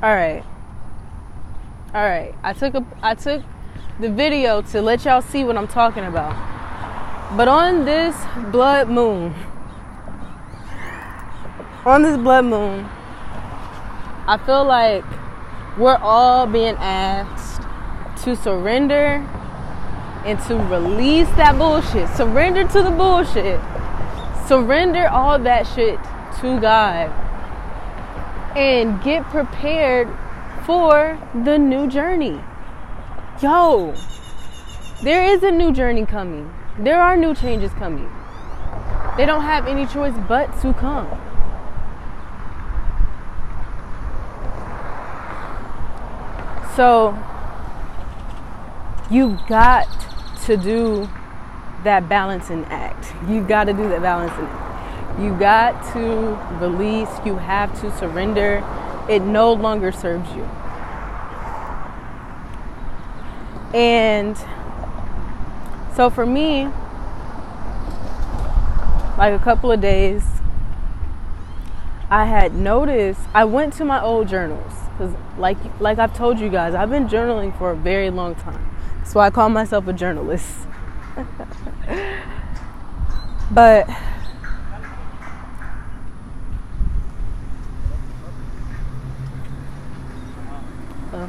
All right. All right. I took a I took the video to let y'all see what I'm talking about. But on this blood moon, on this blood moon, I feel like we're all being asked to surrender and to release that bullshit. Surrender to the bullshit. Surrender all that shit to God. And get prepared for the new journey. Yo, there is a new journey coming. There are new changes coming. They don't have any choice but to come. So, you've got to do that balancing act. You've got to do that balancing act. You got to release, you have to surrender. It no longer serves you. And so for me, like a couple of days, I had noticed I went to my old journals because, like, like I've told you guys, I've been journaling for a very long time. So I call myself a journalist. but uh,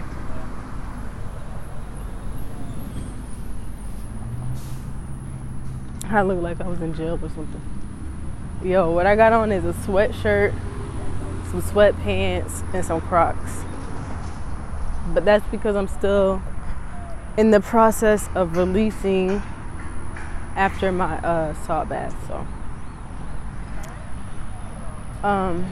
I look like I was in jail or something. Yo, what I got on is a sweatshirt, some sweatpants, and some Crocs. But that's because I'm still in the process of releasing after my uh, salt bath. So, um,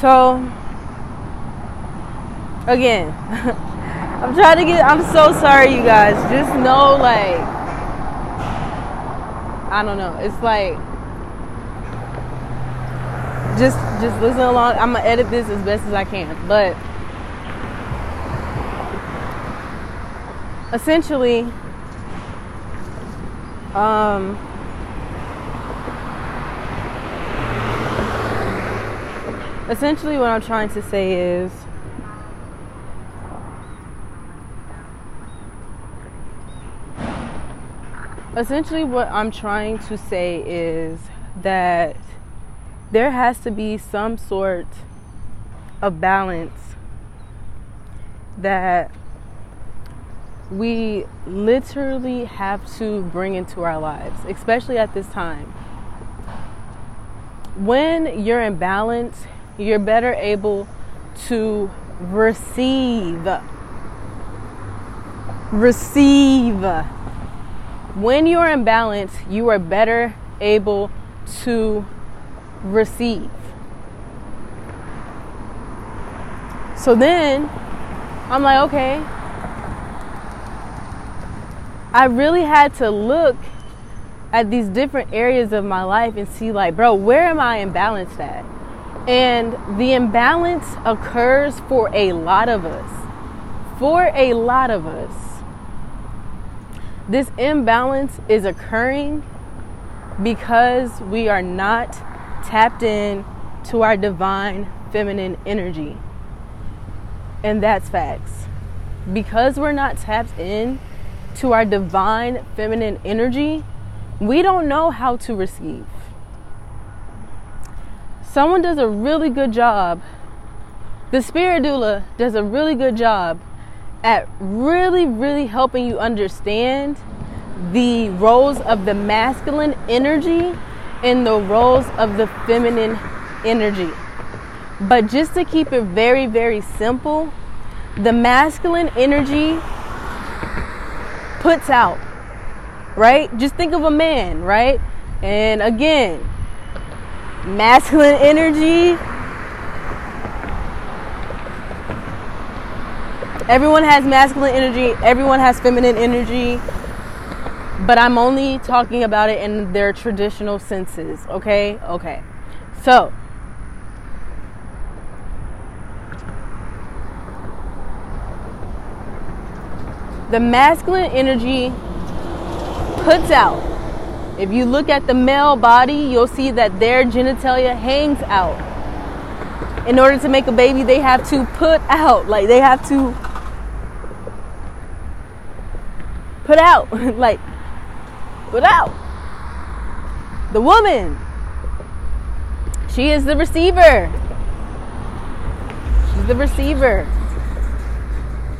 so again, I'm trying to get. I'm so sorry, you guys. Just know, like, I don't know. It's like just just listen along. I'm gonna edit this as best as I can, but essentially, um, essentially, what I'm trying to say is. Essentially, what I'm trying to say is that there has to be some sort of balance that we literally have to bring into our lives, especially at this time. When you're in balance, you're better able to receive. Receive. When you're in balance, you are better able to receive. So then I'm like, okay. I really had to look at these different areas of my life and see, like, bro, where am I imbalanced at? And the imbalance occurs for a lot of us. For a lot of us. This imbalance is occurring because we are not tapped in to our divine feminine energy. And that's facts. Because we're not tapped in to our divine feminine energy, we don't know how to receive. Someone does a really good job, the spirit doula does a really good job at really, really helping you understand the roles of the masculine energy and the roles of the feminine energy. But just to keep it very, very simple, the masculine energy puts out, right? Just think of a man, right? And again, masculine energy. Everyone has masculine energy, everyone has feminine energy but I'm only talking about it in their traditional senses, okay? Okay. So, the masculine energy puts out. If you look at the male body, you'll see that their genitalia hangs out. In order to make a baby, they have to put out. Like they have to put out. like put out. The woman, she is the receiver. She's the receiver.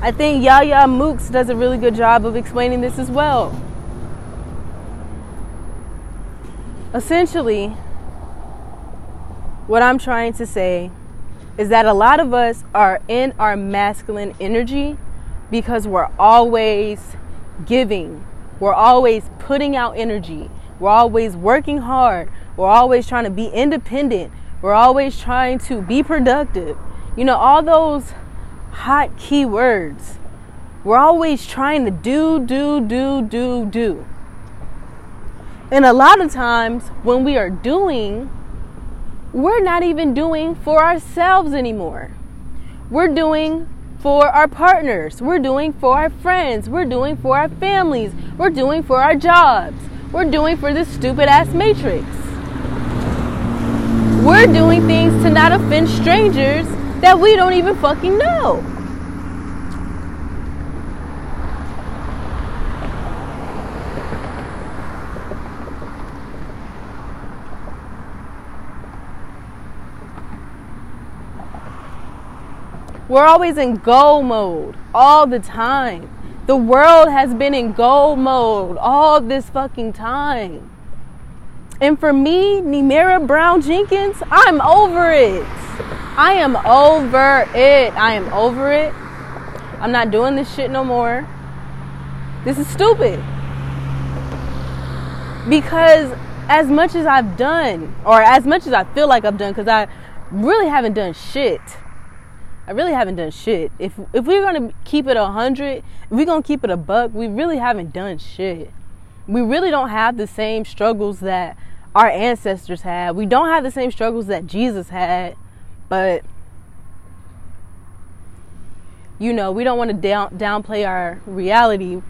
I think Yaya Mooks does a really good job of explaining this as well. Essentially, what I'm trying to say is that a lot of us are in our masculine energy because we're always giving, we're always putting out energy, we're always working hard, we're always trying to be independent, we're always trying to be productive. You know, all those hot keywords. We're always trying to do, do, do, do, do. And a lot of times when we are doing, we're not even doing for ourselves anymore. We're doing for our partners. We're doing for our friends. We're doing for our families. We're doing for our jobs. We're doing for this stupid ass matrix. We're doing things to not offend strangers that we don't even fucking know. We're always in go mode all the time. The world has been in go mode all this fucking time. And for me, Nimera Brown Jenkins, I'm over it. I am over it. I am over it. I'm not doing this shit no more. This is stupid. Because as much as I've done, or as much as I feel like I've done, because I really haven't done shit. I really haven't done shit. If if we're gonna keep it a hundred, we're gonna keep it a buck, we really haven't done shit. We really don't have the same struggles that our ancestors had. We don't have the same struggles that Jesus had. But you know, we don't want to down downplay our reality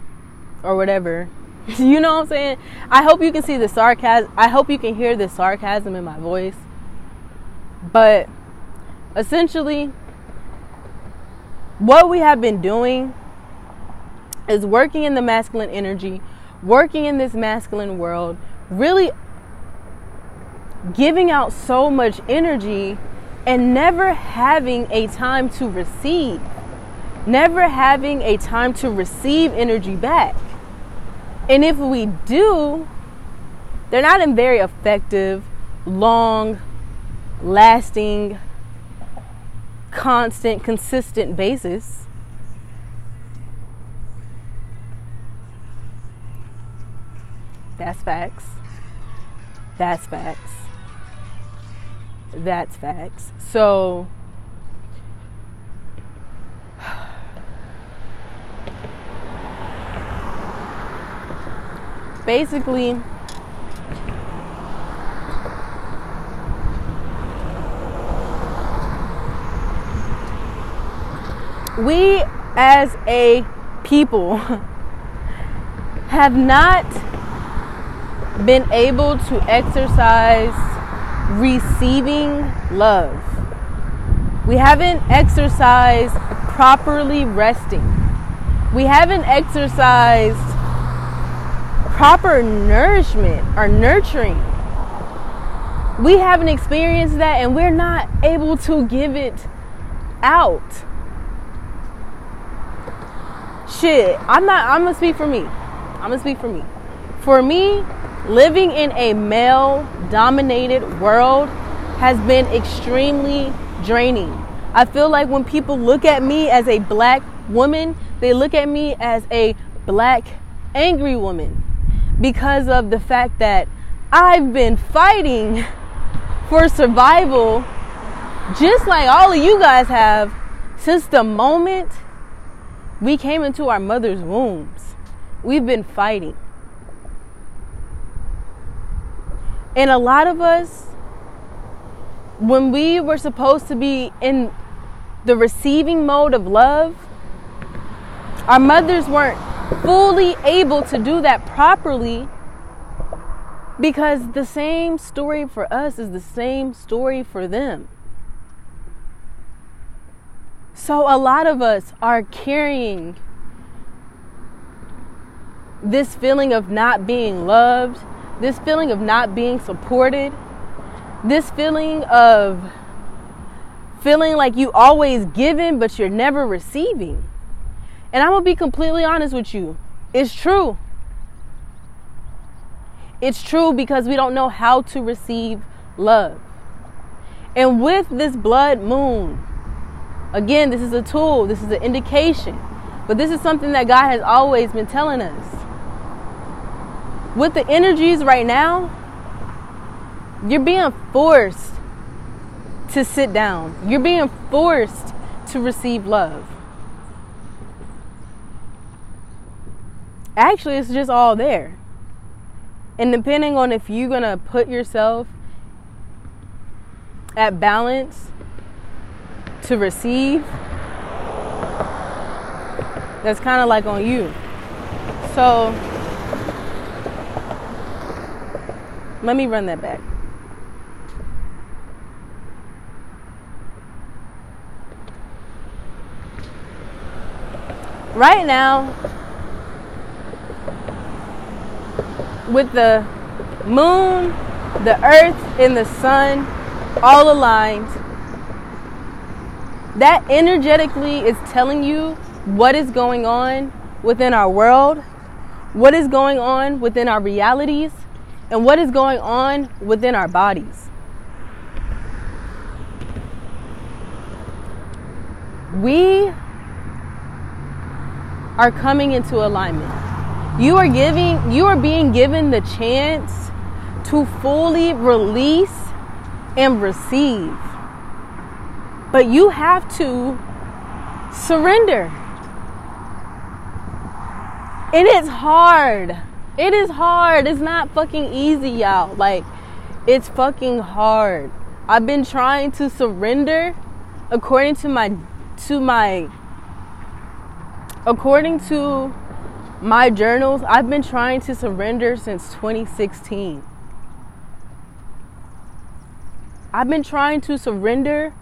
or whatever. you know what I'm saying? I hope you can see the sarcasm. I hope you can hear the sarcasm in my voice. But essentially, what we have been doing is working in the masculine energy, working in this masculine world, really giving out so much energy and never having a time to receive. Never having a time to receive energy back. And if we do, they're not in very effective, long, lasting, constant, consistent basis. That's facts. That's facts. That's facts. So, basically, we as a people have not been able to exercise receiving love. We haven't exercised properly resting. We haven't exercised proper nourishment or nurturing. We haven't experienced that and we're not able to give it out. Shit, I'm not, I'm gonna speak for me. I'm gonna speak for me. For me, living in a male dominated world has been extremely draining. I feel like when people look at me as a black woman, they look at me as a black angry woman because of the fact that I've been fighting for survival just like all of you guys have since the moment we came into our mother's wombs. We've been fighting. And a lot of us, when we were supposed to be in the receiving mode of love, our mothers weren't fully able to do that properly because the same story for us is the same story for them. So a lot of us are carrying this feeling of not being loved, this feeling of not being supported, this feeling of feeling like you always giving but you're never receiving. And I'm going to be completely honest with you. It's true. It's true because we don't know how to receive love. And with this blood moon, again, this is a tool, this is an indication. But this is something that God has always been telling us with the energies right now, you're being forced to sit down. You're being forced to receive love. Actually, it's just all there. And depending on if you're going to put yourself at balance to receive, that's kind of like on you. So, Let me run that back. Right now, with the moon, the earth, and the sun all aligned, that energetically is telling you what is going on within our world, what is going on within our realities, and what is going on within our bodies. We are coming into alignment. You are giving you are being given the chance to fully release and receive. But you have to surrender. It's hard. It is hard. It's not fucking easy, y'all. Like, it's fucking hard. I've been trying to surrender according to my to my according to my journals, I've been trying to surrender since 2016. I've been trying to surrender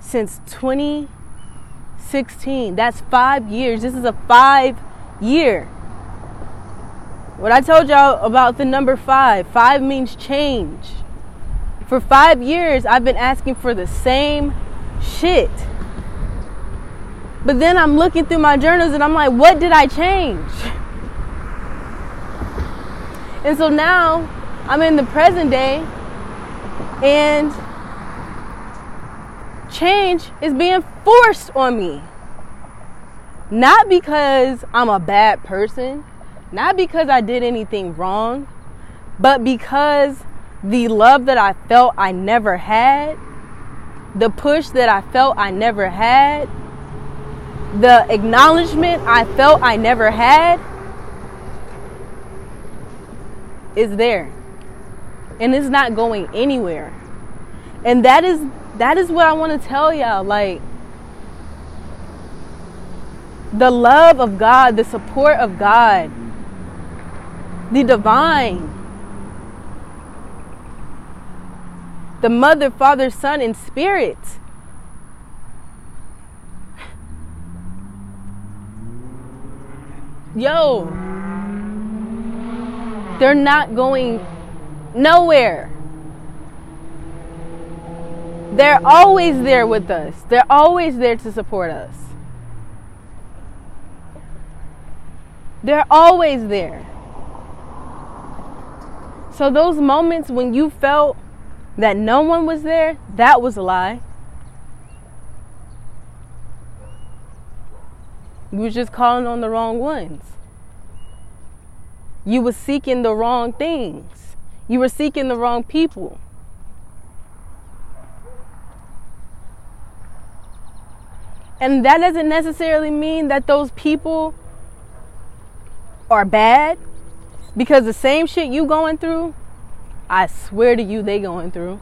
since 2016. That's 5 years. This is a 5 year what I told y'all about the number five, five means change. For five years, I've been asking for the same shit. But then I'm looking through my journals and I'm like, what did I change? And so now I'm in the present day and change is being forced on me. Not because I'm a bad person not because I did anything wrong, but because the love that I felt I never had, the push that I felt I never had, the acknowledgement I felt I never had is there. And it's not going anywhere. And that is that is what I want to tell y'all like the love of God, the support of God the divine, the Mother, Father, Son, and Spirit. Yo, they're not going nowhere. They're always there with us. They're always there to support us. They're always there. So, those moments when you felt that no one was there, that was a lie. You were just calling on the wrong ones. You were seeking the wrong things. You were seeking the wrong people. And that doesn't necessarily mean that those people are bad because the same shit you going through, I swear to you they going through.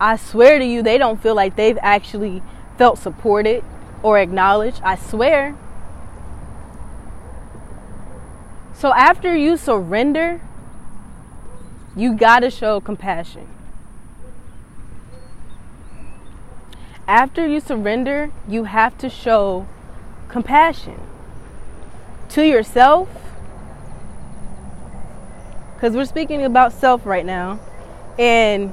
I swear to you they don't feel like they've actually felt supported or acknowledged. I swear. So after you surrender, you got to show compassion. After you surrender, you have to show compassion to yourself. Because we're speaking about self right now. And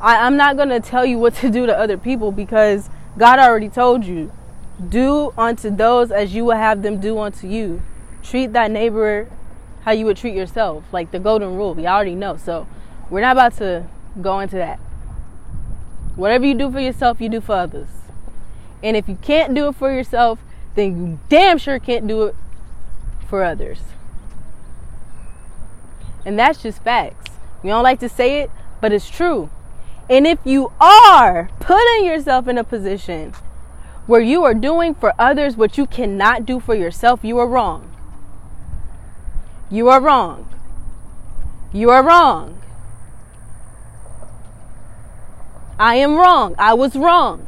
I, am not going to tell you what to do to other people because God already told you do unto those as you will have them do unto you. Treat that neighbor how you would treat yourself, like the golden rule. We already know. So we're not about to go into that. Whatever you do for yourself, you do for others. And if you can't do it for yourself, then you damn sure can't do it for others. And that's just facts. We don't like to say it, but it's true. And if you are putting yourself in a position where you are doing for others what you cannot do for yourself, you are wrong. You are wrong. You are wrong. I am wrong. I was wrong.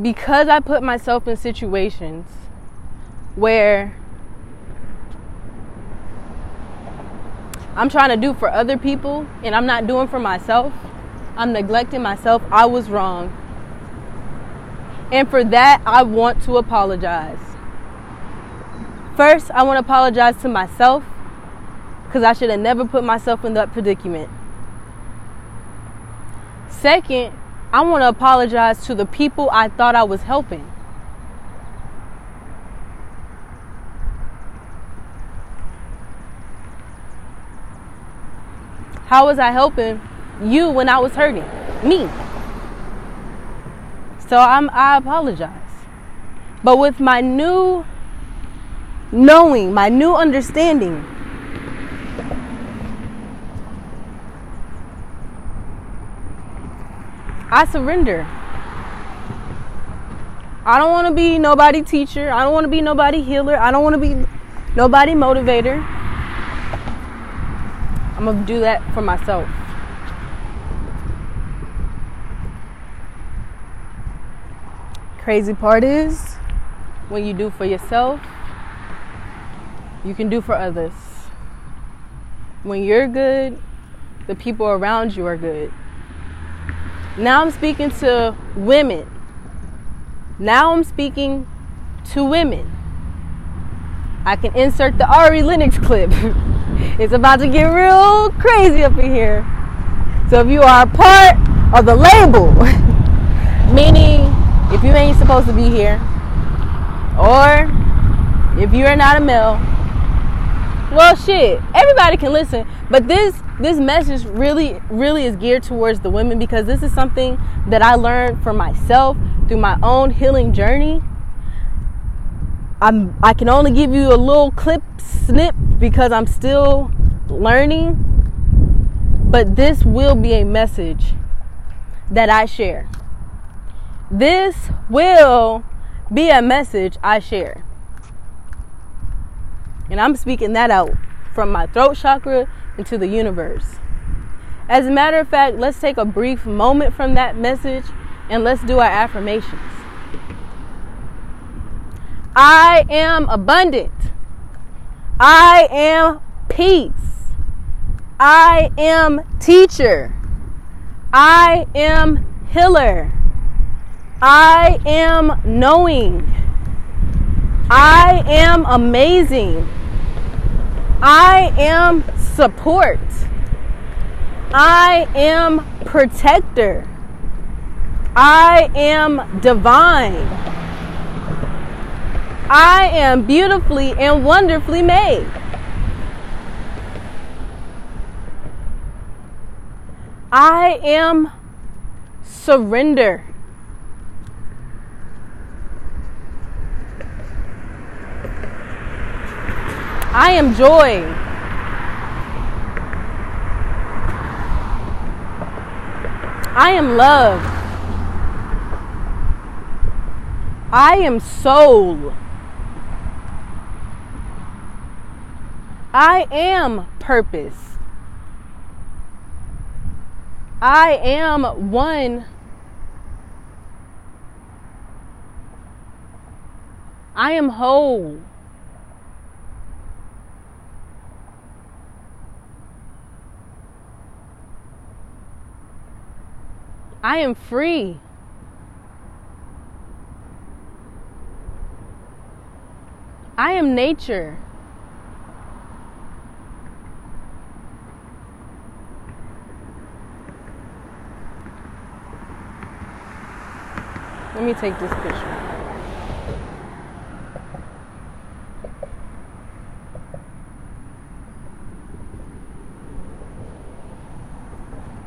Because I put myself in situations where I'm trying to do for other people and I'm not doing for myself, I'm neglecting myself, I was wrong. And for that, I want to apologize. First, I want to apologize to myself because I should have never put myself in that predicament. Second, I want to apologize to the people I thought I was helping. How was I helping you when I was hurting? Me. So I'm I apologize. But with my new knowing, my new understanding, I surrender. I don't want to be nobody teacher. I don't want to be nobody healer. I don't want to be nobody motivator. I'm going to do that for myself. Crazy part is when you do for yourself, you can do for others. When you're good, the people around you are good. Now I'm speaking to women. Now I'm speaking to women. I can insert the Ari Lennox clip. it's about to get real crazy up in here. So if you are a part of the label, meaning if you ain't supposed to be here, or if you are not a male, well shit, everybody can listen. But this this message really, really is geared towards the women because this is something that I learned for myself through my own healing journey I'm I can only give you a little clip snip because I'm still learning. But this will be a message that I share. This will be a message I share. And I'm speaking that out from my throat chakra into the universe. As a matter of fact, let's take a brief moment from that message and let's do our affirmations. I am abundant. I am peace. I am teacher. I am healer. I am knowing. I am amazing. I am support. I am protector. I am divine. I am beautifully and wonderfully made. I am surrender. I am joy. I am love. I am soul. I am purpose. I am one. I am whole. I am free. I am nature. Let me take this picture.